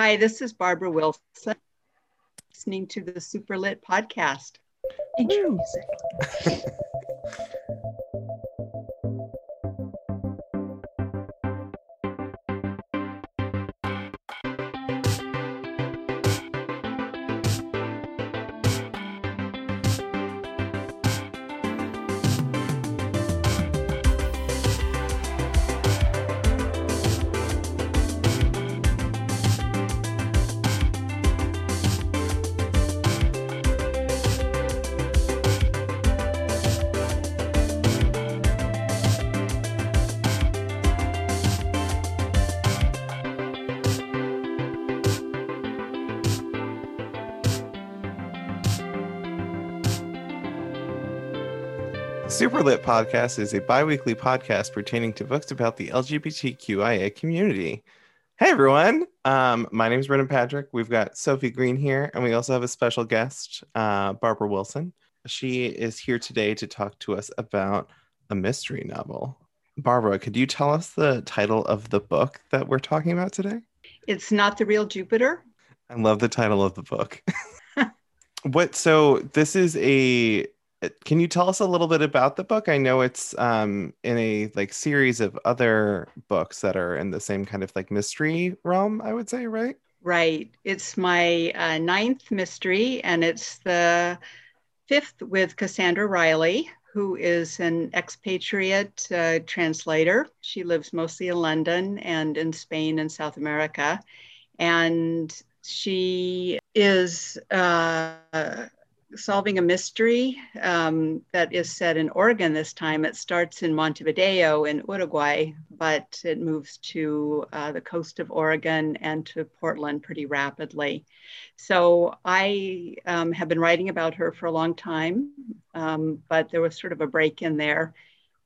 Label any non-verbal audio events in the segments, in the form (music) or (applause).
Hi, this is Barbara Wilson, listening to the Super Lit podcast. Intro music. (laughs) Super Lit Podcast is a bi weekly podcast pertaining to books about the LGBTQIA community. Hey everyone, um, my name is Brendan Patrick. We've got Sophie Green here, and we also have a special guest, uh, Barbara Wilson. She is here today to talk to us about a mystery novel. Barbara, could you tell us the title of the book that we're talking about today? It's not the real Jupiter. I love the title of the book. (laughs) what so this is a can you tell us a little bit about the book? I know it's um, in a like series of other books that are in the same kind of like mystery realm. I would say, right? Right. It's my uh, ninth mystery, and it's the fifth with Cassandra Reilly, who is an expatriate uh, translator. She lives mostly in London and in Spain and South America, and she is. Uh, solving a mystery um, that is set in Oregon this time. It starts in Montevideo in Uruguay, but it moves to uh, the coast of Oregon and to Portland pretty rapidly. So I um, have been writing about her for a long time, um, but there was sort of a break in there.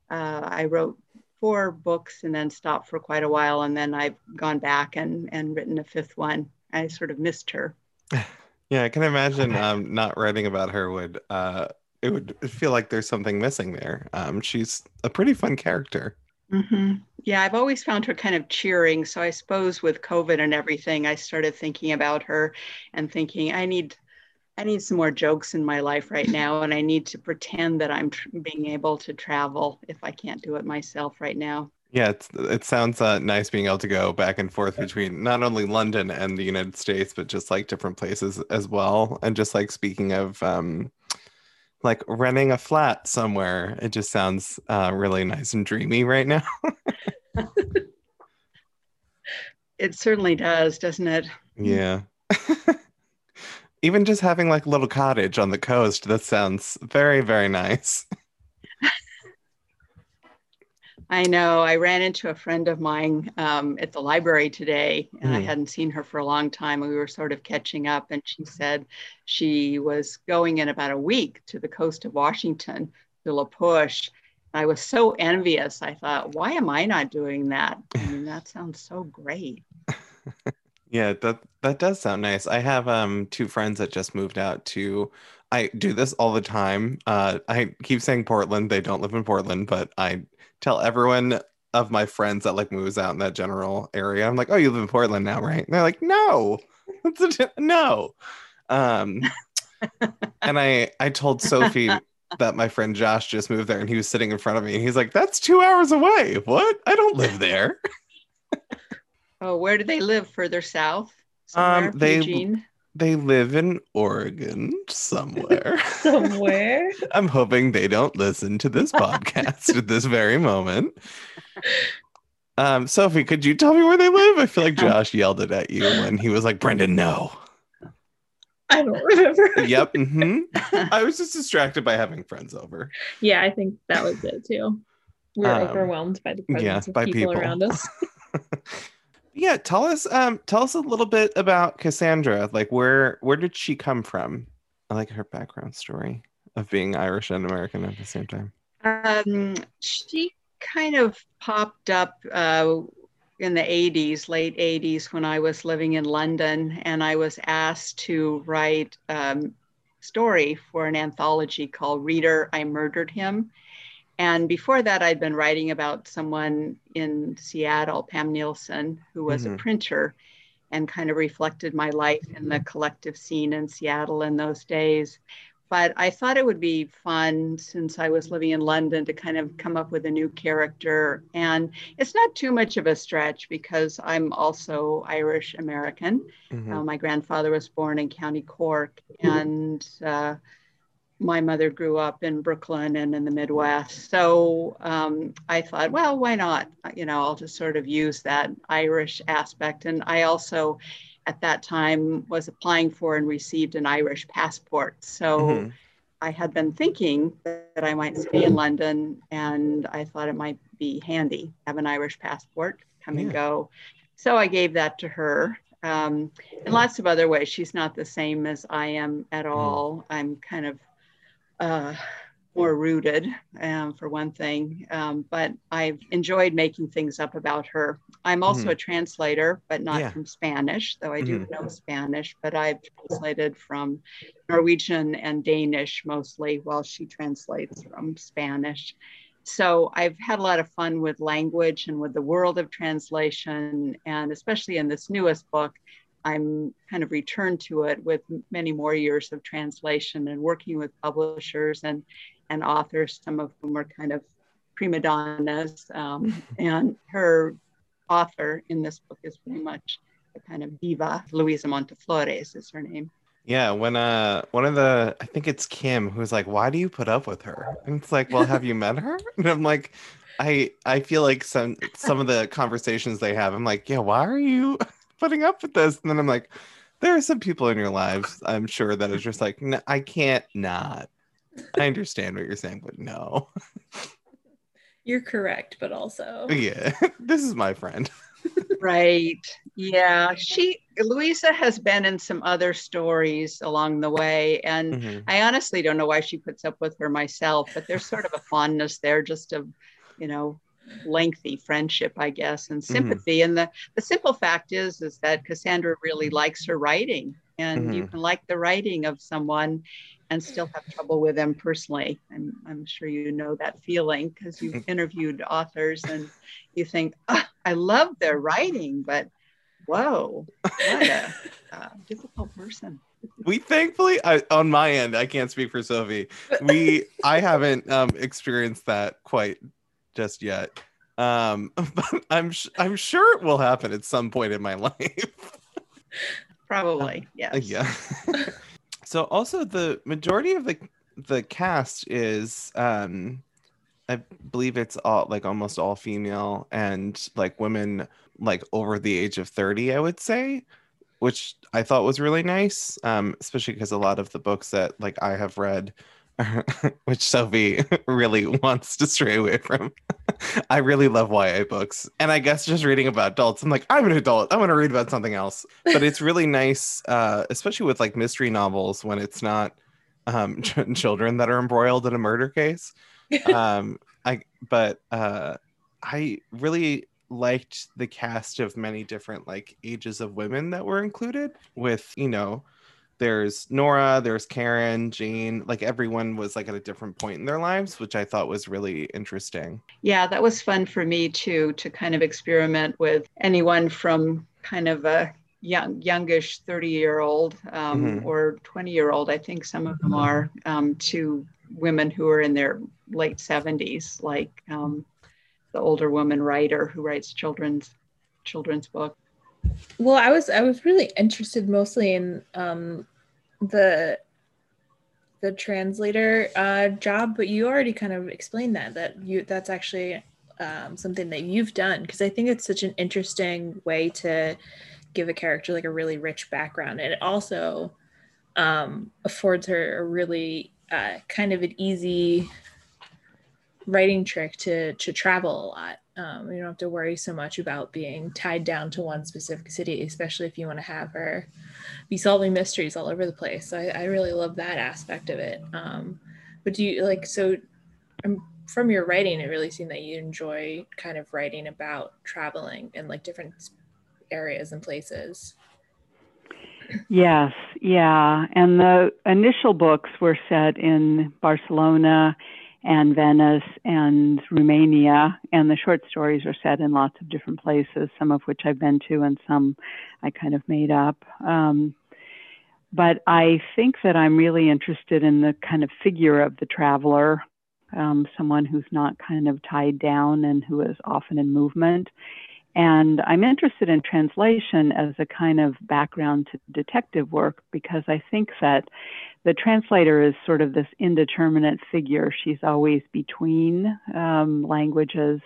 Uh, I wrote four books and then stopped for quite a while, and then I've gone back and, and written a fifth one. I sort of missed her. (laughs) Yeah, I can imagine um, not writing about her would uh, it would feel like there's something missing there. Um, she's a pretty fun character. Mm-hmm. Yeah, I've always found her kind of cheering. So I suppose with COVID and everything, I started thinking about her and thinking I need I need some more jokes in my life right now, and I need to pretend that I'm tr- being able to travel if I can't do it myself right now. Yeah, it sounds uh, nice being able to go back and forth between not only London and the United States, but just like different places as well. And just like speaking of um, like renting a flat somewhere, it just sounds uh, really nice and dreamy right now. (laughs) it certainly does, doesn't it? Yeah. (laughs) Even just having like a little cottage on the coast, that sounds very, very nice. (laughs) I know. I ran into a friend of mine um, at the library today, and mm. I hmm. hadn't seen her for a long time. And we were sort of catching up, and she said she was going in about a week to the coast of Washington, to La Push. I was so envious. I thought, why am I not doing that? I mean, that (laughs) sounds so great. (laughs) yeah, that that does sound nice. I have um two friends that just moved out to I do this all the time. Uh, I keep saying Portland. They don't live in Portland, but I tell everyone of my friends that like moves out in that general area. I'm like, oh, you live in Portland now, right? And they're like, no, no. Um, (laughs) and I I told Sophie that my friend Josh just moved there, and he was sitting in front of me, and he's like, that's two hours away. What? I don't live there. (laughs) oh, where do they live? Further south? Somewhere? Um, they Eugene? They live in Oregon somewhere. (laughs) somewhere. (laughs) I'm hoping they don't listen to this podcast at this very moment. Um, Sophie, could you tell me where they live? I feel like Josh yelled it at you when he was like, Brendan, no. I don't remember. yep. (laughs) Mm-hmm. I was just distracted by having friends over. Yeah, I think that was it too. We are um, overwhelmed by the presence yeah, of people, people around us yeah tell us um tell us a little bit about cassandra. Like where where did she come from? I like her background story of being irish and american at the same time. Um she kind of popped up uh in the 80s late 80s when i was living in london and i was asked to write um, story for an anthology called reader i murdered him and before that, I'd been writing about someone in Seattle, Pam Nielsen, who was mm-hmm. a printer. and kind of reflected my life in the collective scene in Seattle in those days. But I thought it would be fun since I was living in London to kind of come up with a new character. And it's not too much of a stretch because I'm also Irish American. Mm-hmm. Uh, my grandfather was born in County Cork, and uh, my mother grew up in Brooklyn and in the Midwest. So um, I thought, well, why not? You know, I'll just sort of use that Irish aspect. And I also, at that time, was applying for and received an Irish passport. So mm-hmm. I had been thinking that I might stay in London, and I thought it might be handy have an Irish passport, come yeah. and go. So I gave that to her. Um, in lots of other ways, she's not the same as I am at mm-hmm. all. I'm kind of uh, more rooted, um, for one thing. Um, but I've enjoyed making things up about her. I'm also mm-hmm. a translator, but not yeah. from Spanish, though I do mm-hmm. know Spanish. But I've translated from Norwegian and Danish mostly, while she translates from Spanish. So I've had a lot of fun with language and with the world of translation, and especially in this newest book, I'm kind of returned to it with many more years of translation and working with publishers and, and authors, some of whom are kind of prima donnas. Um, (laughs) and her author in this book is pretty much a kind of diva. Luisa Monteflores is her name. Yeah, when uh one of the I think it's Kim who's like, Why do you put up with her? And it's like, Well, have you met her? (laughs) And I'm like, I I feel like some some of the conversations they have, I'm like, yeah, why are you putting up with this? And then I'm like, there are some people in your lives, I'm sure, that is just like, no, I can't not. I understand what you're saying, but no. You're correct, but also. Yeah, (laughs) this is my friend. right. Yeah. She, Louisa has been in some other stories along the way. And mm-hmm. I honestly don't know why she puts up with her myself, but there's sort of a fondness there just of, you know, lengthy friendship, I guess, and mm-hmm. sympathy. Mm-hmm. And the, the simple fact is, is that Cassandra really likes her writing. And mm-hmm. you can like the writing of someone and still have trouble with them personally. I'm, I'm sure you know that feeling because you've mm-hmm. interviewed authors and you think, oh, I love their writing, but whoa, what a uh, difficult person. We thankfully, I, on my end, I can't speak for Sophie. We, I haven't um, experienced that quite just yet. Um, (laughs) but I'm I'm sure it will happen at some point in my (laughs) life. Probably, yes. Yeah. (laughs) so also the majority of the the cast is um I believe it's all like almost all female and like women like over the age of 30, I would say, which I thought was really nice. Um, especially because a lot of the books that like I have read (laughs) which Sophie (laughs) really wants to stray away from. (laughs) I really love YA books. And I guess just reading about adults, I'm like, I'm an adult. I want to read about something else. But it's really nice, uh, especially with like mystery novels when it's not um, ch- children that are embroiled in a murder case. Um, I, but uh, I really liked the cast of many different like ages of women that were included with, you know, there's Nora, there's Karen, Jane, like everyone was like at a different point in their lives, which I thought was really interesting. Yeah, that was fun for me too, to kind of experiment with anyone from kind of a young, youngish 30 year old um, mm-hmm. or 20 year old, I think some of them are, um, to women who are in their late 70s, like um, the older woman writer who writes children's children's books. Well, I was I was really interested mostly in um, the the translator uh, job, but you already kind of explained that that you that's actually um, something that you've done because I think it's such an interesting way to give a character like a really rich background, and it also um, affords her a really uh, kind of an easy writing trick to to travel a lot um, you don't have to worry so much about being tied down to one specific city, especially if you want to have her be solving mysteries all over the place. So I, I really love that aspect of it. Um, but do you like so? Um, from your writing, it really seemed that you enjoy kind of writing about traveling and like different areas and places. Yes, yeah. And the initial books were set in Barcelona and Venice and Romania. And the short stories are set in lots of different places, some of which I've been to and some I kind of made up. Um, but I think that I'm really interested in the kind of figure of the traveler, um, someone who's not kind of tied down and who is often in movement. And I'm interested in translation as a kind of background to detective work because I think that the translator is sort of this indeterminate figure. She's always between um, languages.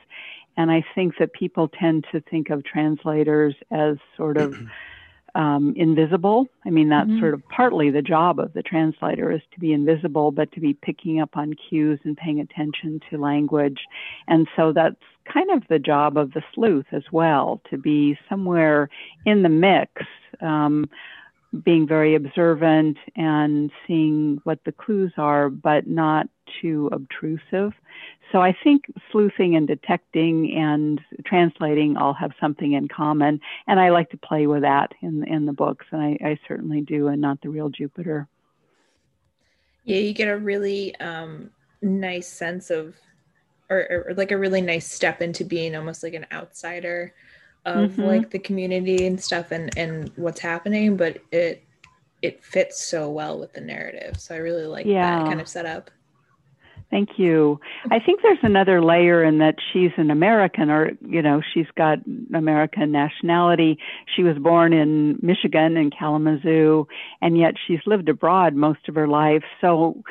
And I think that people tend to think of translators as sort of (clears throat) um, invisible. I mean, that's mm-hmm. sort of partly the job of the translator is to be invisible, but to be picking up on cues and paying attention to language. And so that's kind of the job of the sleuth as well, to be somewhere in the mix. Um, being very observant and seeing what the clues are, but not too obtrusive. So I think sleuthing and detecting and translating all have something in common, and I like to play with that in in the books, and I, I certainly do, and not the real Jupiter. Yeah, you get a really um, nice sense of, or, or, like a really nice step into being almost like an outsider of mm-hmm. like the community and stuff and and what's happening but it it fits so well with the narrative so i really like yeah. that kind of setup Thank you. I think there's another layer in that she's an American, or, you know, she's got American nationality. She was born in Michigan, in Kalamazoo, and yet she's lived abroad most of her life. So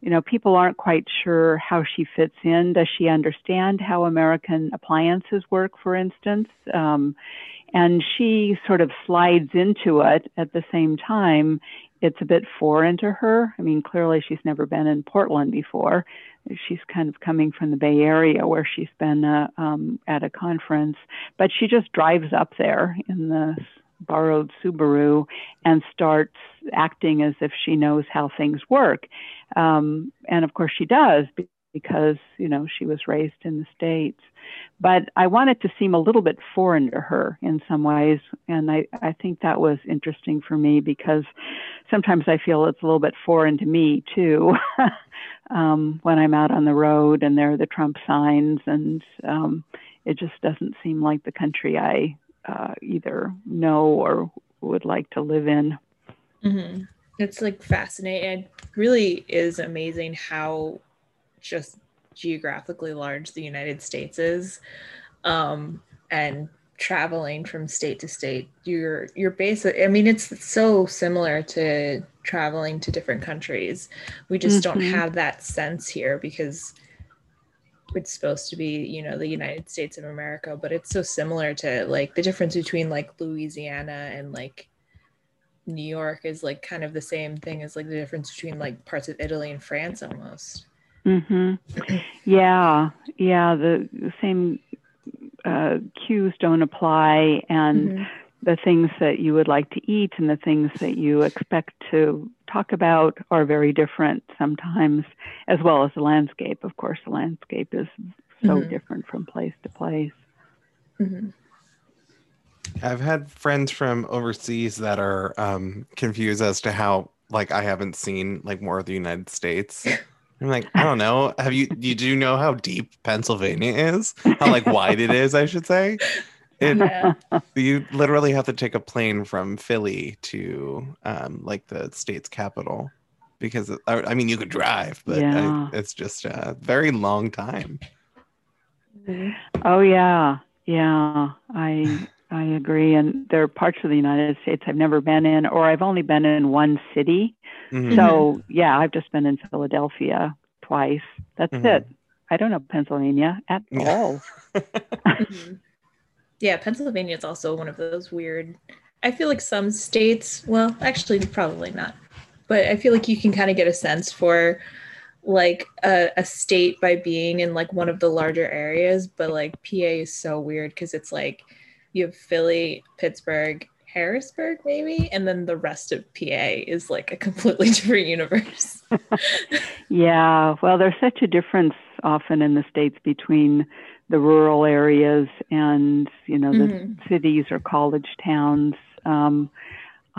you know, people aren't quite sure how she fits in. Does she understand how American appliances work, for instance? Um, and she sort of slides into it at the same time. It's a bit foreign to her. I mean, clearly she's never been in Portland before. She's kind of coming from the Bay Area where she's been uh, um, at a conference, but she just drives up there in the borrowed Subaru and starts acting as if she knows how things work. Um, and of course, she does because, you know, she was raised in the States. But I want it to seem a little bit foreign to her in some ways. And I, I think that was interesting for me because sometimes I feel it's a little bit foreign to me too. (laughs) um, when I'm out on the road and there are the Trump signs, and um, it just doesn't seem like the country I uh, either know or would like to live in. Mm-hmm. It's like fascinating. It really is amazing how just geographically large the United States is. Um, and traveling from state to state, you're you're basic I mean, it's so similar to traveling to different countries. We just mm-hmm. don't have that sense here because it's supposed to be you know the united states of america but it's so similar to like the difference between like louisiana and like new york is like kind of the same thing as like the difference between like parts of italy and france almost. Mm-hmm. yeah. Yeah the, the same uh, cues don't apply and mm-hmm the things that you would like to eat and the things that you expect to talk about are very different sometimes, as well as the landscape. Of course, the landscape is so mm-hmm. different from place to place. Mm-hmm. I've had friends from overseas that are um, confused as to how, like, I haven't seen like more of the United States. (laughs) I'm like, I don't know. Have you? Did you know how deep Pennsylvania is? How like wide it is? I should say. It, yeah. You literally have to take a plane from Philly to um, like the state's capital because I mean you could drive, but yeah. I, it's just a very long time. Oh yeah, yeah. I I agree. And there are parts of the United States I've never been in, or I've only been in one city. Mm-hmm. So yeah, I've just been in Philadelphia twice. That's mm-hmm. it. I don't know Pennsylvania at yeah. all. (laughs) yeah, Pennsylvania is also one of those weird. I feel like some states, well, actually, probably not, but I feel like you can kind of get a sense for like a, a state by being in like one of the larger areas. But like PA is so weird because it's like you have Philly, Pittsburgh, Harrisburg, maybe, and then the rest of PA is like a completely (laughs) different universe. (laughs) yeah, well, there's such a difference often in the states between the rural areas and you know the mm-hmm. cities or college towns. Um,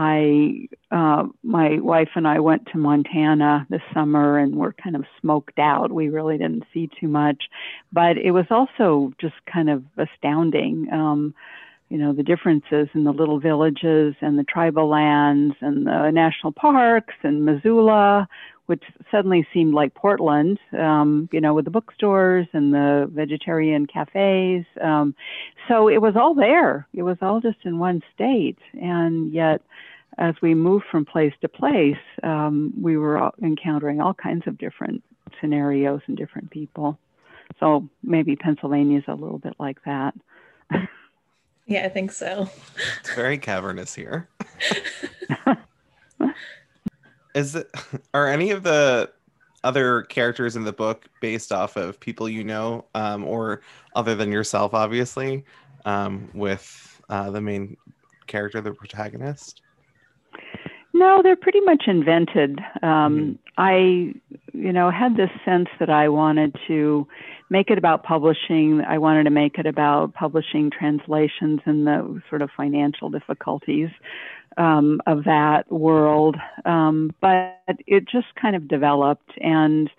I, uh, my wife and I went to Montana this summer and were kind of smoked out. We really didn't see too much, but it was also just kind of astounding. Um, you know, the differences in the little villages and the tribal lands and the national parks and Missoula, which suddenly seemed like Portland, um, you know, with the bookstores and the vegetarian cafes. Um, so it was all there. It was all just in one state. And yet, as we moved from place to place, um, we were encountering all kinds of different scenarios and different people. So maybe Pennsylvania is a little bit like that. (laughs) Yeah, I think so. It's very cavernous here. (laughs) Is it (laughs) are any of the other characters in the book based off of people you know, um, or other than yourself, obviously, um, with uh, the main character, the protagonist? No, they're pretty much invented. Um, mm-hmm. I, you know, had this sense that I wanted to make it about publishing. I wanted to make it about publishing translations and the sort of financial difficulties um, of that world. Um, but it just kind of developed, and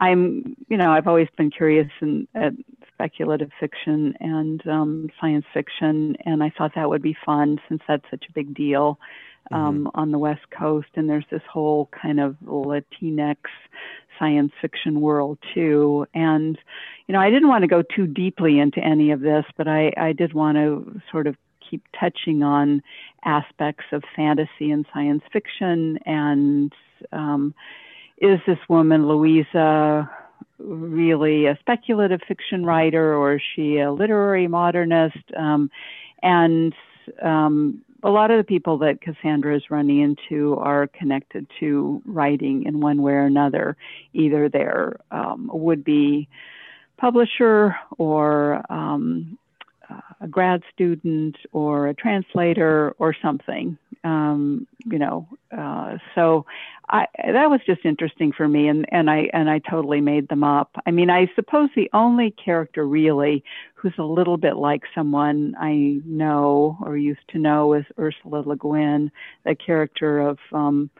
I'm, you know, I've always been curious in at speculative fiction and um, science fiction, and I thought that would be fun since that's such a big deal. Um, mm-hmm. on the West Coast, and there's this whole kind of Latinx science fiction world too. And you know, I didn't want to go too deeply into any of this, but I, I did want to sort of keep touching on aspects of fantasy and science fiction. And um, is this woman, Louisa, really a speculative fiction writer or is she a literary modernist? Um, and um, a lot of the people that Cassandra is running into are connected to writing in one way or another. Either they're um, would be publisher or um, a grad student or a translator or something, um, you know. Uh, so I, that was just interesting for me, and, and I and I totally made them up. I mean, I suppose the only character really who's a little bit like someone I know or used to know is Ursula Le Guin, the character of um,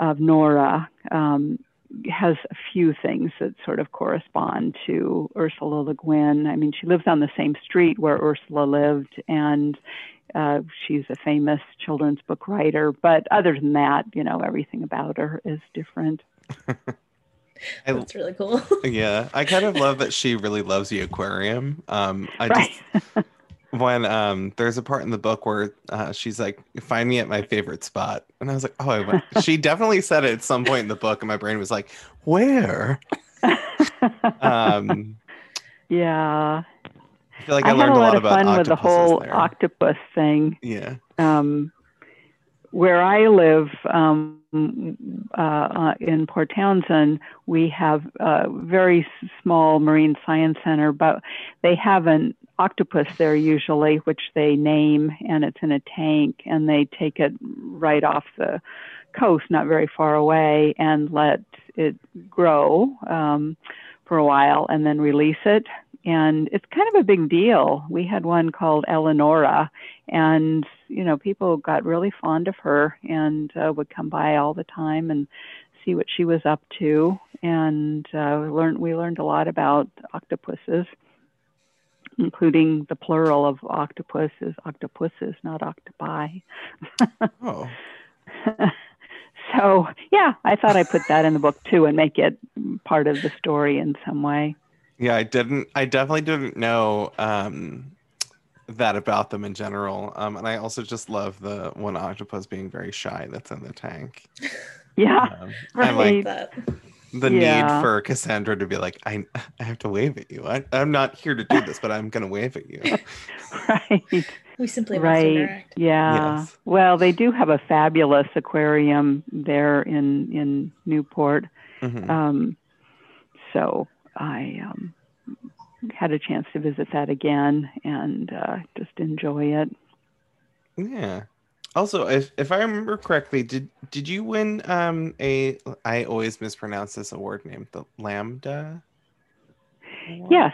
of Nora. Um, has a few things that sort of correspond to Ursula Le Guin. I mean, she lives on the same street where Ursula lived, and uh, she's a famous children's book writer. But other than that, you know, everything about her is different. (laughs) That's really cool. (laughs) yeah, I kind of love that she really loves the aquarium. Um, I right. just when um there's a part in the book where uh, she's like find me at my favorite spot and i was like oh I went. (laughs) she definitely said it at some point in the book and my brain was like where (laughs) um yeah i feel like i, I learned a lot, a lot of fun with the whole there. octopus thing yeah um where i live um uh, uh, in Port Townsend, we have a very small marine science center, but they have an octopus there usually, which they name, and it's in a tank, and they take it right off the coast, not very far away, and let it grow um, for a while, and then release it. And it's kind of a big deal. We had one called Eleonora, and you know, people got really fond of her and uh, would come by all the time and see what she was up to. And uh, learned we learned a lot about octopuses including the plural of octopus is octopuses, not octopi. (laughs) oh. so, yeah, I thought I'd put that in the book too and make it part of the story in some way. Yeah, I didn't, I definitely didn't know um, that about them in general. Um, and I also just love the one octopus being very shy that's in the tank. Yeah. Um, right. like, the yeah. need for Cassandra to be like, I, I have to wave at you. I, I'm not here to do this, but I'm going to wave at you. (laughs) right. We simply right. Yeah. Yes. Well, they do have a fabulous aquarium there in in Newport. Mm-hmm. Um, so I um, had a chance to visit that again and uh, just enjoy it. Yeah. Also, if, if I remember correctly, did did you win um a I always mispronounce this award name, the Lambda? Award? Yes,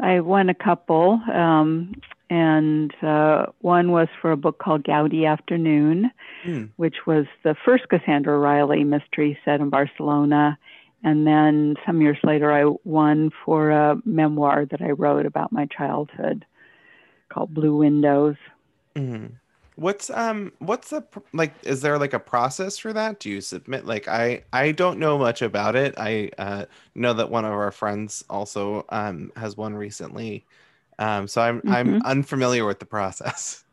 I won a couple, um, and uh, one was for a book called Gaudi Afternoon, Hmm. which was the first Cassandra Reilly mystery set in Barcelona. And then some years later, I won for a memoir that I wrote about my childhood called Blue Windows. Mhm. What's um what's the like is there like a process for that? Do you submit like I I don't know much about it. I uh know that one of our friends also um has one recently. Um so I'm I'm unfamiliar with the process.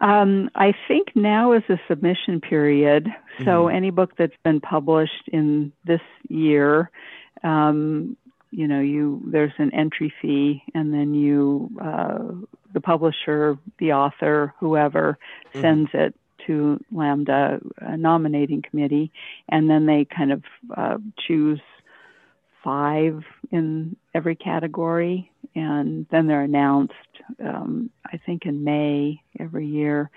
Um, I think now is the submission period. So Mhm. any book that's been published in this year, um, you know, you there's an entry fee, and then you, uh, the publisher, the author, whoever, Mhm. sends it to Lambda a nominating committee, and then they kind of uh, choose five in every category, and then they're announced. Um, I think in May every year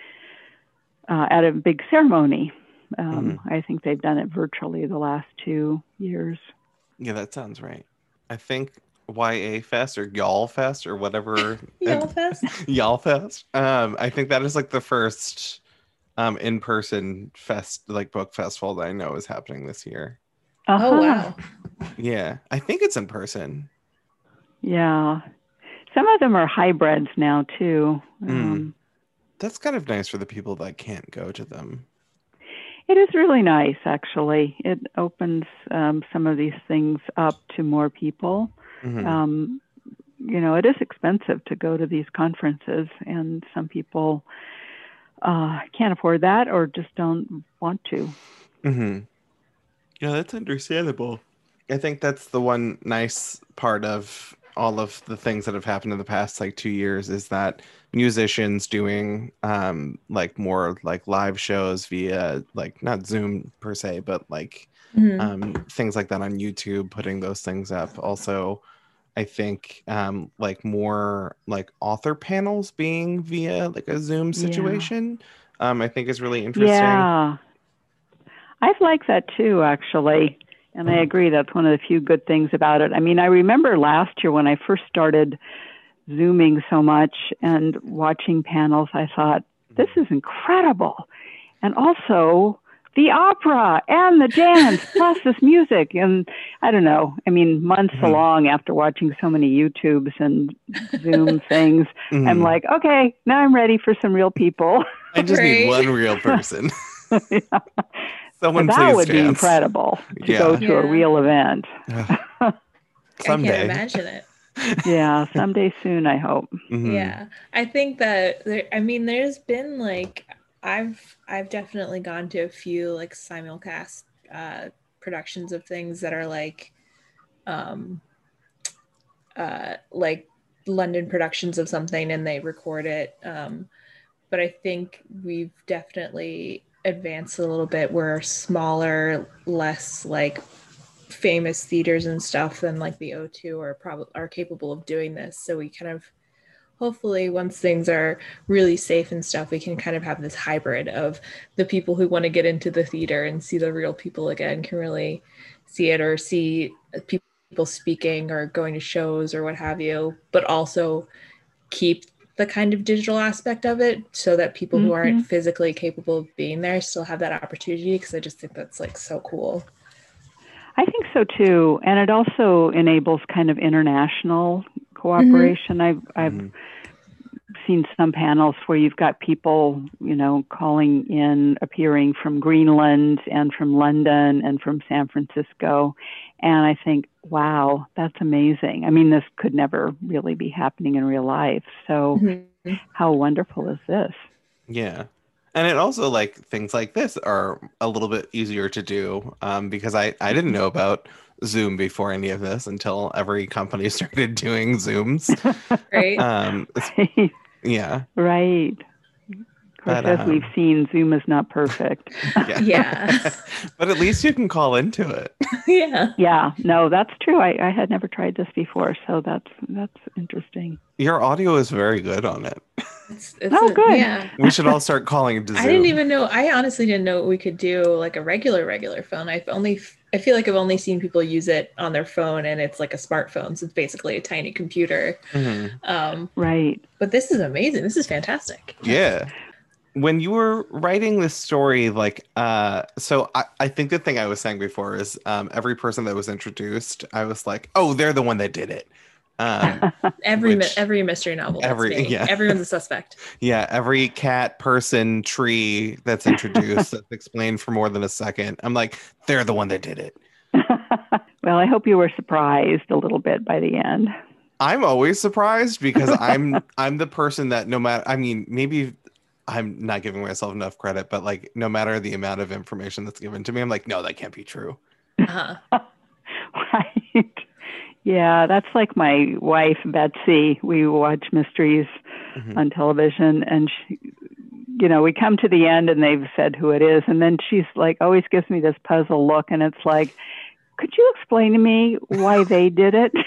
uh, at a big ceremony. Um, I think they've done it virtually the last two years. Yeah, that sounds right. I think YA Fest or Y'all Fest or whatever (laughs) Y'all fest. (laughs) Y'all Fest. Um, I think that is like the first um in-person fest like book festival that I know is happening this year. Oh Uh-huh. wow. Yeah, I think it's in person. Yeah. Some of them are hybrids now too. Mm. Um, That's kind of nice for the people that can't go to them. It is really nice, actually. It opens um, some of these things up to more people. Mhm. Um, you know, it is expensive to go to these conferences, and some people uh, can't afford that or just don't want to. Mm-hmm. Yeah, that's understandable. I think that's the one nice part of all of the things that have happened in the past like two years is that musicians doing um like more like live shows via like not Zoom per se, but like Mhm. um things like that on YouTube, putting those things up. Also, I think um like more like author panels being via like a Zoom Yeah. situation. Um, I think is really interesting. Yeah. I like that too, actually. And I agree that's one of the few good things about it. I mean, I remember last year when I first started Zooming so much and watching panels, I thought, this is incredible. And also, the opera and the dance (laughs) plus this music. And I don't know, I mean, months Mhm. along after watching so many YouTubes and Zoom (laughs) things, I'm Mhm. like, okay, now I'm ready for some real people. I just need (laughs) one real person. Yeah. Someone that please would be incredible to Yeah. go to a real event. Ugh. (laughs) I can't imagine it. (laughs) yeah, someday soon, I hope. Mhm. Yeah, I think that there, I mean, there's been like I've I've definitely gone to a few like simulcast uh, productions of things that are like, um, uh, like London productions of something, and they record it. Um, but I think we've definitely advanced a little bit. We're smaller, less like famous theaters and stuff than like the O2 are probably are capable of doing this. So we kind of hopefully once things are really safe and stuff, we can kind of have this hybrid of the people who want to get into the theater and see the real people again can really see it or see people speaking or going to shows or what have you, but also keep the kind of digital aspect of it so that people who aren't physically capable of being there still have that opportunity because I just think that's like so cool. I think so too, and it also enables kind of international cooperation. I've I've Mhm. Seen some panels where you've got people, you know, calling in, appearing from Greenland and from London and from San Francisco, and I think, wow, that's amazing. I mean, this could never really be happening in real life. So, Mhm. how wonderful is this? Yeah. And it also like things like this are a little bit easier to do um, because I, I didn't know about Zoom before any of this until every company (laughs) started doing Zooms. (laughs) Right? Um, (laughs) yeah. right. Of course, But, as we've um, seen, Zoom is not perfect. (laughs) Yeah. Yeah. (laughs) but at least you can call into it. (laughs) yeah. yeah, no, that's true. I, I had never tried this before, so that's that's interesting. Your audio is very good on it. It's, it's Oh, a- good. Yeah. We should all start calling into Zoom. I didn't even know. I honestly didn't know what we could do like a regular, regular phone. I've only f- I feel like I've only seen people use it on their phone and it's like a smartphone. So it's basically a tiny computer. Mhm. Um, Right. but this is amazing. This is fantastic. Yeah. When you were writing this story, like, uh, so I, I think the thing I was saying before is um, every person that was introduced, I was like, oh, they're the one that did it. Um, (laughs) Every Which- every mystery novel. every- yeah. Everyone's a (laughs) suspect. yeah, every cat, person, tree that's introduced, (laughs) that's explained for more than a second. I'm like, they're the one that did it. well, I hope you were surprised a little bit by the end. I'm always surprised because I'm I'm the person that no matter I mean maybe I'm not giving myself enough credit, but like no matter the amount of information that's given to me, I'm like, no, that can't be true. Uh-huh. right. Yeah, that's like my wife, Betsy. We watch mysteries Mhm. on television, and she, you know, we come to the end and they've said who it is, and then she's like, always gives me this puzzle look, and it's like, could you explain to me why they did it? (laughs)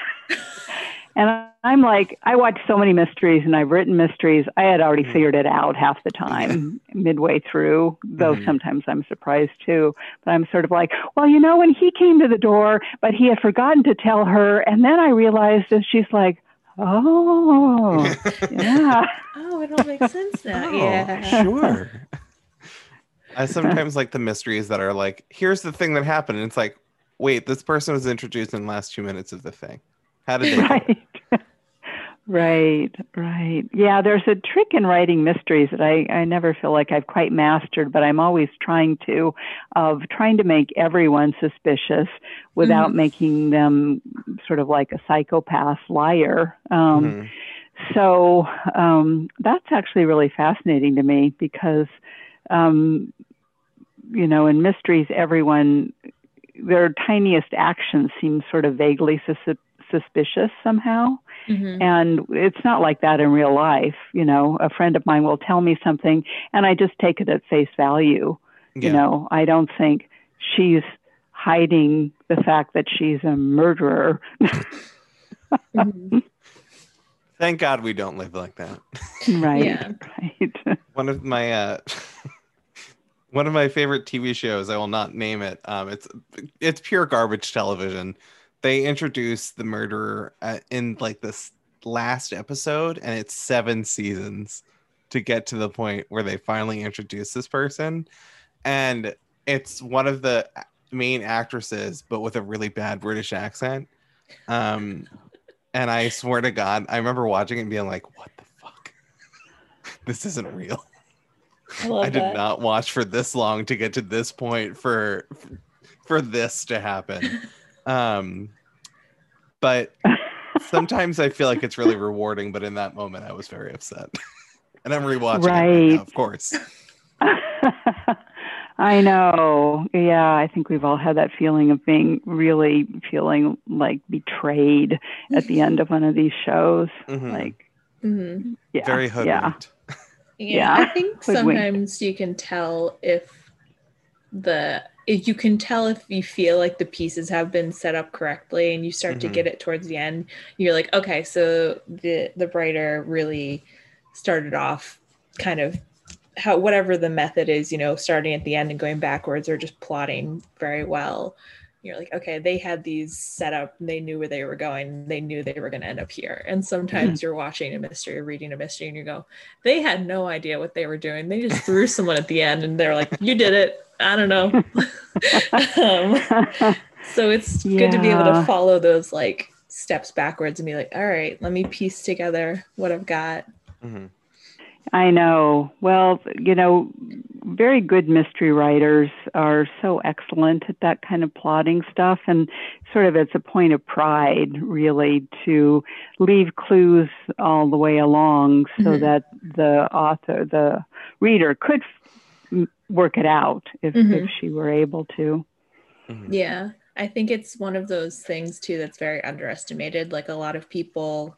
and I'm like, I watch so many mysteries, and I've written mysteries. I had already Mhm. figured it out half the time, midway through. Though Mhm. sometimes I'm surprised too. But I'm sort of like, well, you know, when he came to the door, but he had forgotten to tell her, and then I realized that she's like, oh, (laughs) yeah. Oh, it all makes sense now. (laughs) Oh, yeah. sure. (laughs) I sometimes like the mysteries that are like, here's the thing that happened. And it's like, wait, this person was introduced in the last two minutes of the thing. How did they right right right yeah there's a trick in writing mysteries that I, I never feel like i've quite mastered but i'm always trying to of trying to make everyone suspicious without Mhm. making them sort of like a psychopath liar um, Mhm. so um, that's actually really fascinating to me because, um, you know, in mysteries, everyone, their tiniest actions seem sort of vaguely sus- suspicious somehow. Mhm. And it's not like that in real life. You know, a friend of mine will tell me something and I just take it at face value. Yeah. You know, I don't think she's hiding the fact that she's a murderer. Mhm. (laughs) Thank God we don't live like that. right. Yeah. Right. (laughs) one of my uh (laughs) one of my favorite TV shows, I will not name it. Um it's it's pure garbage television. They introduce the murderer uh, in like this last episode and it's 7 seasons to get to the point where they finally introduce this person and it's one of the main actresses but with a really bad British accent. Um and I swear to God, I remember watching it and being like, what the fuck? (laughs) This isn't real. I I did that. not watch for this long to get to this point for for this to happen. (laughs) Um but (laughs) sometimes I feel like it's really rewarding, but in that moment I was very upset. (laughs) and I'm rewatching it right Right. now, of course. (laughs) I know. Yeah, I think we've all had that feeling of being really feeling like betrayed at the end of one of these shows. Mhm. Like, Mhm. yeah, very yeah, hoodwinked. Yeah, Yeah. I think Hoodwinked. sometimes you can tell if the if you can tell if you feel like the pieces have been set up correctly and you start to Mhm. get it towards the end you're like okay so the the writer really started off kind of how whatever the method is you know starting at the end and going backwards or just plotting very well you're like okay they had these set up. They knew where they were going. They knew they were going to end up here. And sometimes you're watching a mystery or reading a mystery and you go they had no idea what they were doing. They just threw someone at the end and they're like you did it. I don't know. (laughs) Um, so it's good to be able to follow those like steps backwards and be like all right let me piece together what i've got. Mhm. I know. Well, you know, very good mystery writers are so excellent at that kind of plotting stuff. And sort of it's a point of pride, really, to leave clues all the way along so Mhm. that the author, the reader, could f- work it out if, Mhm. if she were able to. Mhm. Yeah, I think it's one of those things too that's very underestimated. Like a lot of people,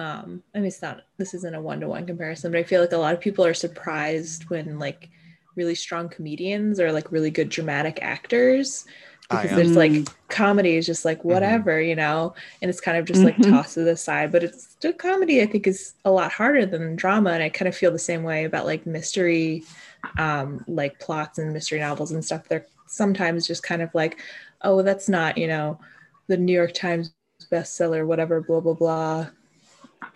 um, I mean, it's not, this isn't a one to one comparison, but I feel like a lot of people are surprised when like really strong comedians or like really good dramatic actors. Because am. there's like Mm. comedy is just like whatever, you know, and it's kind of just like Mhm. tossed to the side. But it's still comedy, I think, is a lot harder than drama. And I kind of feel the same way about like mystery um, like plots and mystery novels and stuff they're sometimes just kind of like, oh, that's not, you know, the New York Times bestseller, whatever, blah, blah, blah,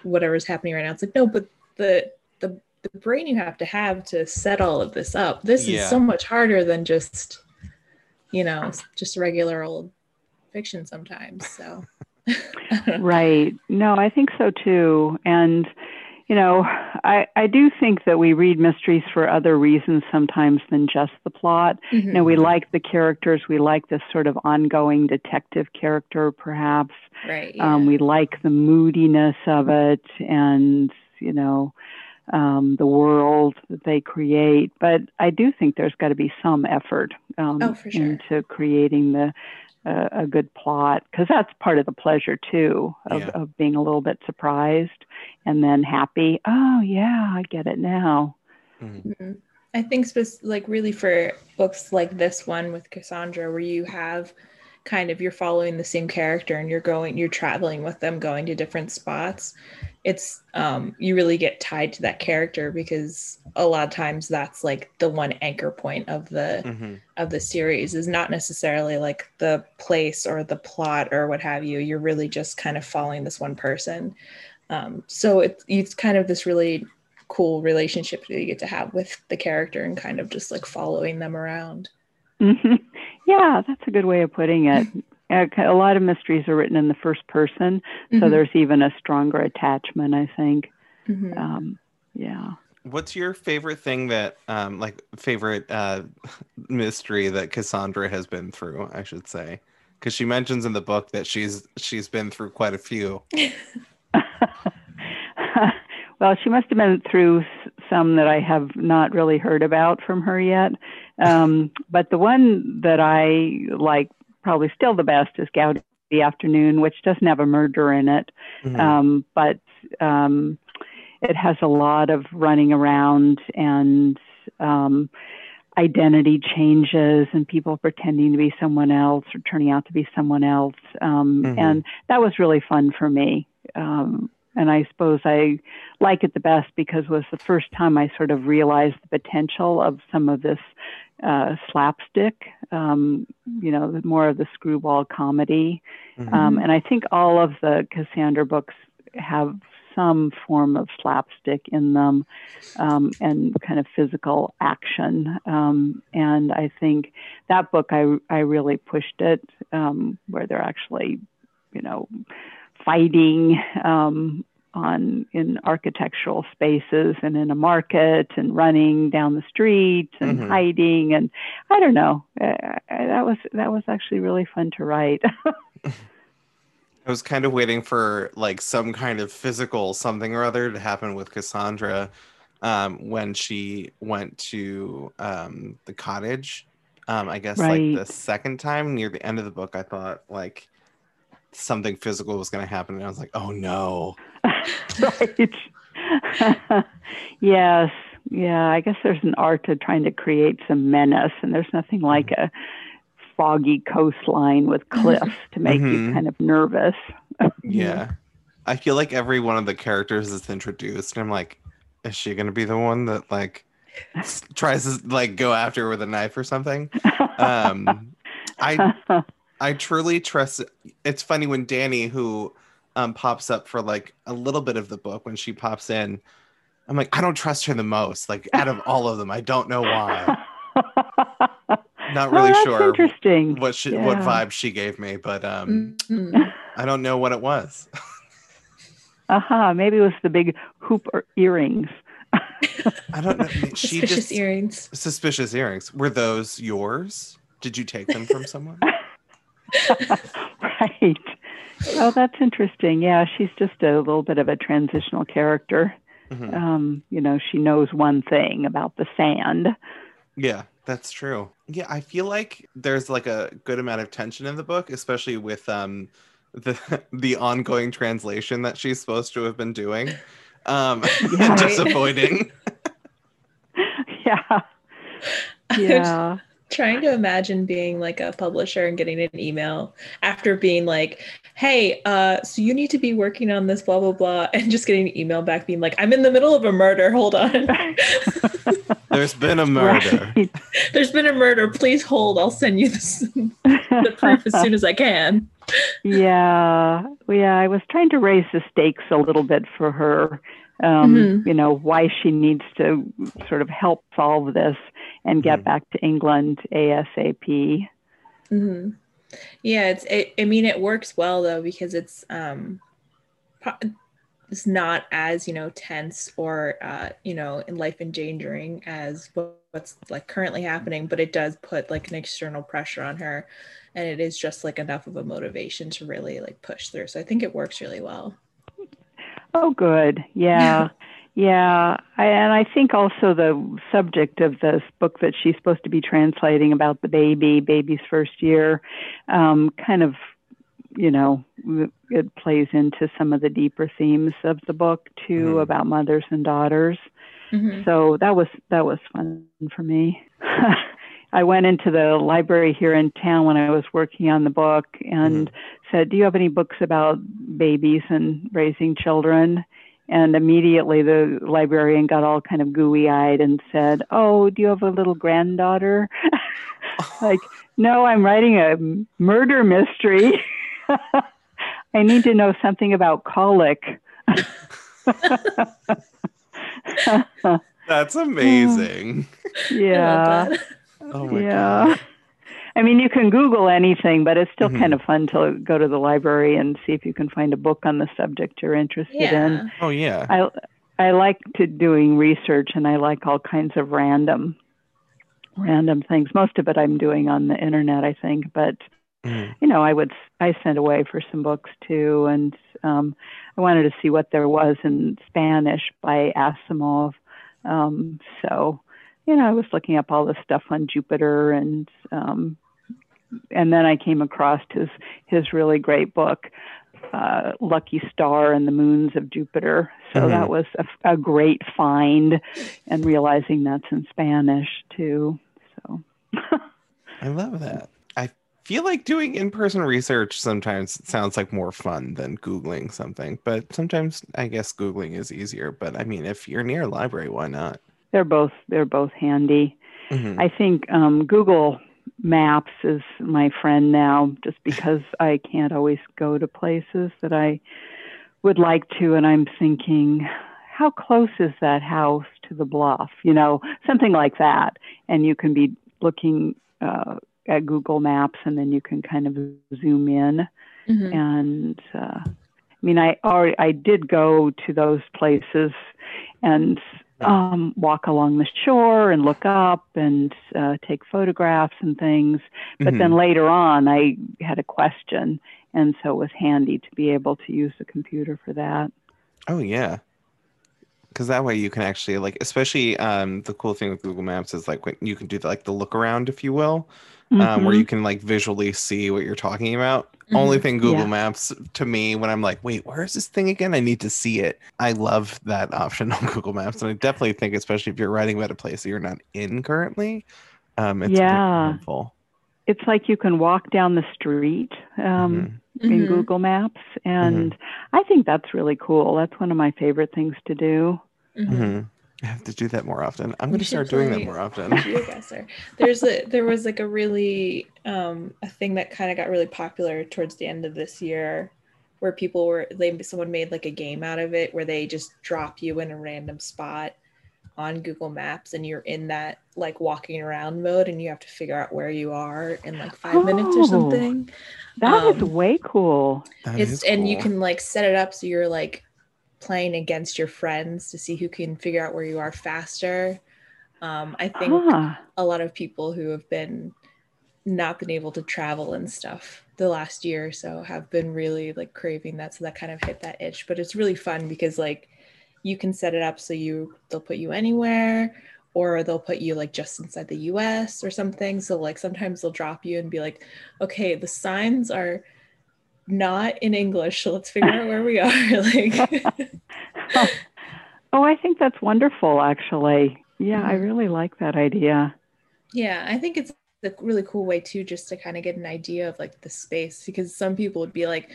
whatever's happening right now. It's like, no, but the, the, the brain you have to have to set all of this up. This Yeah. is so much harder than just, you know, just regular old fiction sometimes. So, (laughs) Right. No, I think so too. And, you know, I, I do think that we read mysteries for other reasons sometimes than just the plot. You know, we like the characters, we like this sort of ongoing detective character, perhaps. right. Um, we like the moodiness of it and, you know, um, the world that they create. But I do think there's got to be some effort um, Oh, sure. into creating the a good plot because that's part of the pleasure too of, Yeah. of being a little bit surprised and then happy. Oh yeah, I get it now. Mhm. Mhm. I think spec- like really for books like this one with Cassandra, where you have kind of you're following the same character and you're going you're traveling with them going to different spots it's um you really get tied to that character because a lot of times that's like the one anchor point of the Mhm. of the series is not necessarily like the place or the plot or what have you. You're really just kind of following this one person. Um, so it's it's kind of this really cool relationship that you get to have with the character and kind of just like following them around. hmm Yeah, that's a good way of putting it. (laughs) A lot of mysteries are written in the first person, so Mhm. there's even a stronger attachment, I think. Mhm. Um, yeah. What's your favorite thing that, um, like favorite uh, (laughs) mystery that Cassandra has been through? I should say, because she mentions in the book that she's she's been through quite a few. (laughs) well, she must have been through some that I have not really heard about from her yet. Um, but the one that I like probably still the best is Gaudy Afternoon, which doesn't have a murder in it, Mhm. um, but um, it has a lot of running around and um, identity changes and people pretending to be someone else or turning out to be someone else. Um, Mhm. And that was really fun for me. Um, and I suppose I like it the best because it was the first time I sort of realized the potential of some of this uh, slapstick, um, you know, more of the screwball comedy. Mhm. Um, and I think all of the Cassandra books have some form of slapstick in them um, and kind of physical action. Um, and I think that book, I, I really pushed it um, where they're actually, you know, fighting um, on in architectural spaces and in a market and running down the street and Mhm. hiding and I don't know. Uh, that was that was actually really fun to write. (laughs) I was kind of waiting for like some kind of physical something or other to happen with Cassandra um, when she went to um, the cottage. Um, I guess Right. like the second time near the end of the book, I thought like something physical was going to happen, and I was like, oh no. Right. (laughs) yes. Yeah. I guess there's an art to trying to create some menace, and there's nothing like a foggy coastline with cliffs to make you Mhm. kind of nervous. Yeah. I feel like every one of the characters is introduced, and I'm like, is she going to be the one that like tries to like go after her with a knife or something? Um, I (laughs) I truly trust. It's funny when Danny, who um, pops up for like a little bit of the book, when she pops in, I'm like, I don't trust her the most. Like out of all of them, I don't know why. (laughs) Not really Oh, sure Interesting. What she, what vibe she gave me, but um, Mhm. I don't know what it was. Aha, (laughs) maybe it was the big hoop or earrings. I don't know. (laughs) She Suspicious just earrings. suspicious earrings. Were those yours? Did you take them from someone? right. Oh, that's interesting. Yeah, she's just a little bit of a transitional character. Mhm. Um, you know, she knows one thing about the sand. Yeah, that's true. Yeah, I feel like there's like a good amount of tension in the book, especially with um the (laughs) the ongoing translation that she's supposed to have been doing. Um (laughs) (laughs) Yeah. disappointing. yeah. Yeah. Trying to imagine being like a publisher and getting an email after being like hey uh so you need to be working on this blah blah blah (laughs) and just getting an email back being like i'm in the middle of a murder hold on (laughs) There's been a murder. Right. (laughs) There's been a murder. Please hold. I'll send you this, the proof as soon as I can. yeah, yeah. I was trying to raise the stakes a little bit for her. Um, Mhm. You know why she needs to sort of help solve this and get Mhm. back to England ASAP. hmm Yeah, it's. It, I mean, it works well though because it's um, it's not as you know tense or uh, you know life endangering as what's like currently happening, but it does put like an external pressure on her, and it is just like enough of a motivation to really like push through. So I think it works really well. Oh, good. Yeah. (laughs) Yeah. I, and I think also the subject of this book that she's supposed to be translating about the baby, baby's first year, um, kind of, you know, it plays into some of the deeper themes of the book too Mhm. about mothers and daughters. Mhm. So that was that was fun for me. (laughs) I went into the library here in town when I was working on the book and said, "Do you have any books about babies and raising children?" And immediately the librarian got all kind of gooey-eyed and said, "Oh, do you have a little granddaughter?" (laughs) like, "No, I'm writing a murder mystery. (laughs) I need to know something about colic." (laughs) That's amazing. yeah. Oh, I. Oh my yeah. god. I mean, you can Google anything, but it's still Mhm. kind of fun to go to the library and see if you can find a book on the subject you're interested in. Oh yeah. I I like to doing research, and I like all kinds of random random things. Most of it I'm doing on the internet, I think, but Mhm. you know, I would I sent away for some books too, and um, I wanted to see what there was in Spanish by Asimov. Um, so, you know, I was looking up all the stuff on Jupiter, and um, and then I came across his his really great book, uh, Lucky Starr and the Moons of Jupiter. So Mhm. that was a, a great find, and realizing that's in Spanish too. So. I love that. I feel like doing in-person research sometimes sounds like more fun than googling something, but sometimes I guess googling is easier. But I mean, if you're near a library, why not? they're both they're both handy. Mhm. I think um, Google Maps is my friend now, just because I can't always go to places that I would like to, and I'm thinking, how close is that house to the bluff? You know, something like that, and you can be looking uh, at Google Maps, and then you can kind of zoom in Mhm. and uh, I mean, I already I did go to those places and um, walk along the shore and look up and uh, take photographs and things. But then Mhm. later on, I had a question, and so it was handy to be able to use the computer for that. Oh yeah. Because that way you can actually like, especially um, the cool thing with Google Maps is like when you can do the, like the look around, if you will, um, where Mhm. you can like visually see what you're talking about. Only Mhm. thing Google Yeah. Maps to me when I'm like, wait, where is this thing again? I need to see it. I love that option (laughs) on Google Maps, and I definitely think, especially if you're writing about a place that you're not in currently, um, it's Yeah. helpful. It's like you can walk down the street um, Mhm. in Mhm. Google Maps, and I think that's really cool. That's one of my favorite things to do. Mhm. Mhm. I have to do that more often. I'm going to start doing that more often. (laughs) There's a there was like a really um a thing that kind of got really popular towards the end of this year where people were they someone made like a game out of it where they just drop you in a random spot on Google Maps and you're in that like walking around mode and you have to figure out where you are in like 5 minutes or Oh, something. That is Um, way cool. That it's is and you can like set it up so you're like playing against your friends to see who can figure out where you are faster. Um, I think Ah, a lot of people who have been not been able to travel and stuff the last year or so have been really like craving that so that kind of hit that itch but it's really fun because like you can set it up so you they'll put you anywhere or they'll put you like just inside the US or something so like sometimes they'll drop you and be like okay the signs are not in English so let's figure out where we are (laughs) like (laughs) oh, I think that's wonderful, actually. Yeah, I Mhm. really like that idea. Yeah, I think it's a really cool way too, just to kind of get an idea of like the space because some people would be like,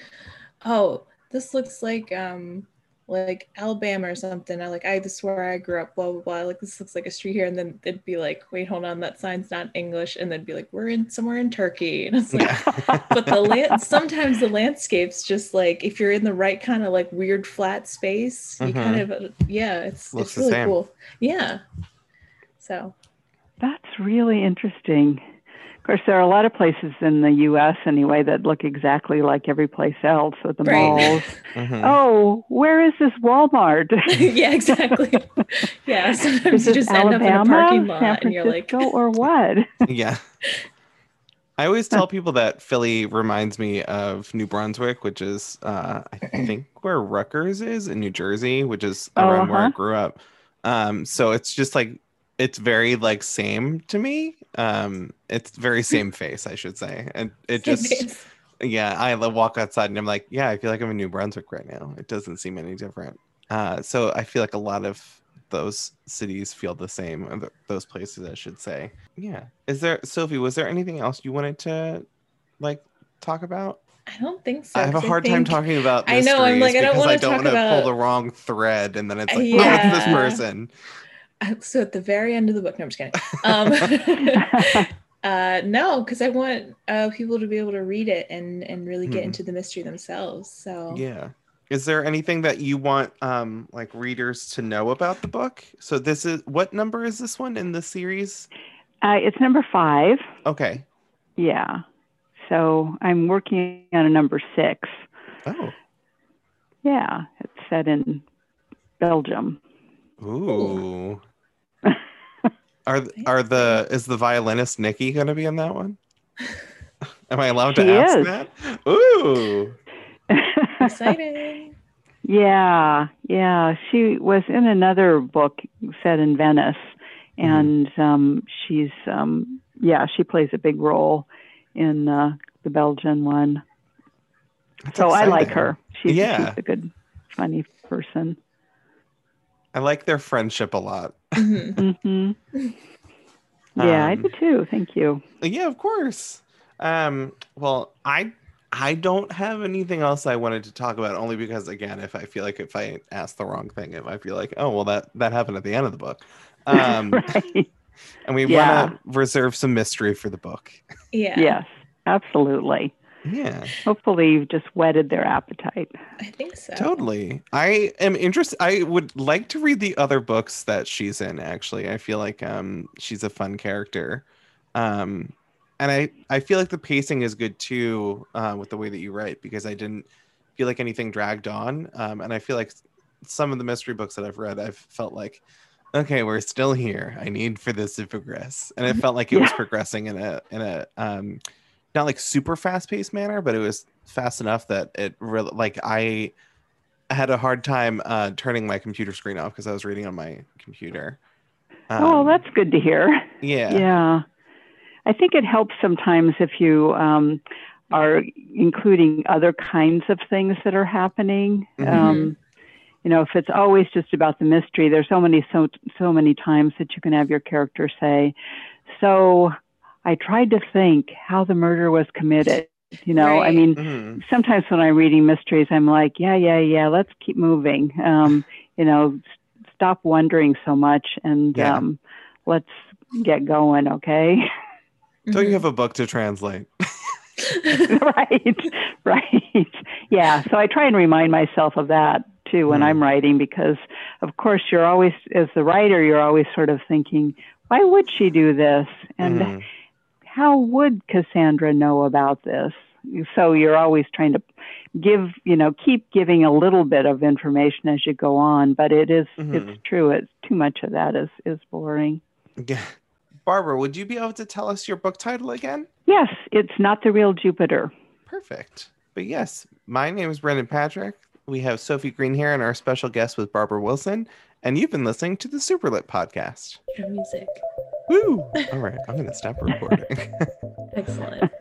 oh, this looks like um like Alabama or something. I like I this is where I grew up, blah blah blah. Like this looks like a street here, and then they'd be like, wait, hold on, that sign's not English, and they'd be like, we're in somewhere in Turkey, (laughs) and it's like, but the land sometimes the landscapes just like if you're in the right kind of like weird flat space, you Mhm. kind of yeah, it's Looks it's really same. cool. Yeah. So That's really interesting. Of course, there are a lot of places in the U.S. anyway that look exactly like every place else with the Right. malls. (laughs) Mhm. Oh, where is this Walmart? (laughs) yeah, exactly. (laughs) Yeah, sometimes is you this just end up in a Alabama, parking San lot and you're like, Francisco, or what? yeah. I always tell people that Philly reminds me of New Brunswick, which is uh, I (clears throat) think where Rutgers is in New Jersey, which is Oh, around where I uh-huh. grew up. Um, so it's just like it's very like same to me. Um, it's very same face, I should say, and it same just face. yeah. I walk outside and I'm like, yeah, I feel like I'm in New Brunswick right now. It doesn't seem any different. Uh, so I feel like a lot of those cities feel the same or th- those places i should say yeah is there sophie was there anything else you wanted to like talk about I don't think so. i have a hard time talking about I know, I'm like, I don't because wanna i don't want to about- pull the wrong thread and then it's like oh it's this person (laughs) So at the very end of the book, no, I'm just kidding. Um, (laughs) uh, no, because I want uh, people to be able to read it and and really get Hmm. into the mystery themselves. So yeah is there anything that you want um like readers to know about the book so this is what number is this one in the series uh, it's number five. okay Yeah. So I'm working on a number six. oh Yeah, it's set in Belgium. ooh are are the is the violinist nikki going to be in that one (laughs) am i allowed to She ask is. that ooh (laughs) exciting! yeah, yeah. She was in another book set in Venice, and um, she's um, yeah, she plays a big role in uh, the Belgian one. That's so I like her. She's, Yeah. she's a good, funny person. I like their friendship a lot. Mhm. hmm (laughs) Yeah, I Um, do too. Thank you. Yeah, of course. Um, well, I I don't have anything else I wanted to talk about only because again, if I feel like if I ask the wrong thing, if I feel like, oh well that that happened at the end of the book. (laughs) Um right. and we Yeah. want to reserve some mystery for the book. Yeah, Yes, absolutely. Yeah, Hopefully, you've just whetted their appetite. I think so. totally. I am interested I would like to read the other books that she's in actually. I feel like um she's a fun character. Um and I, I feel like the pacing is good too uh, with the way that you write because I didn't feel like anything dragged on. Um, and I feel like some of the mystery books that I've read, I've felt like, okay, we're still here. I need for this to progress, and it felt like it was (laughs) progressing in a in a um, not like super fast paced manner, but it was fast enough that it really like I had a hard time uh, turning my computer screen off because I was reading on my computer. oh, Um, that's good to hear. yeah. Yeah. I think it helps sometimes if you um, are including other kinds of things that are happening. Mhm. Um, you know, if it's always just about the mystery, there's so many so so many times that you can have your character say, "So, I tried to think how the murder was committed." You know, I Right. mean, Mhm. sometimes when I'm reading mysteries, I'm like, yeah, yeah, yeah, let's keep moving. Um, (laughs) you know, s- stop wondering so much and Yeah. um, let's get going, okay? Don't you Mhm. have a book to translate? (laughs) right, (laughs) right. Yeah, so I try and remind myself of that too when Hmm. I'm writing because, of course, you're always, as the writer, you're always sort of thinking, why would she do this? And Mhm. How would Cassandra know about this? So you're always trying to give, you know, keep giving a little bit of information as you go on, but it is, Mhm. it's true. It's too much of that is is boring. Yeah. Barbara, would you be able to tell us your book title again? Yes, it's not the real Jupiter. Perfect. But yes, my name is Brendan Patrick. We have Sophie Green here, and our special guest was Barbara Wilson. And you've been listening to the Superlit podcast. Your music. Woo! All right, I'm going to stop (laughs) recording. (laughs) Excellent.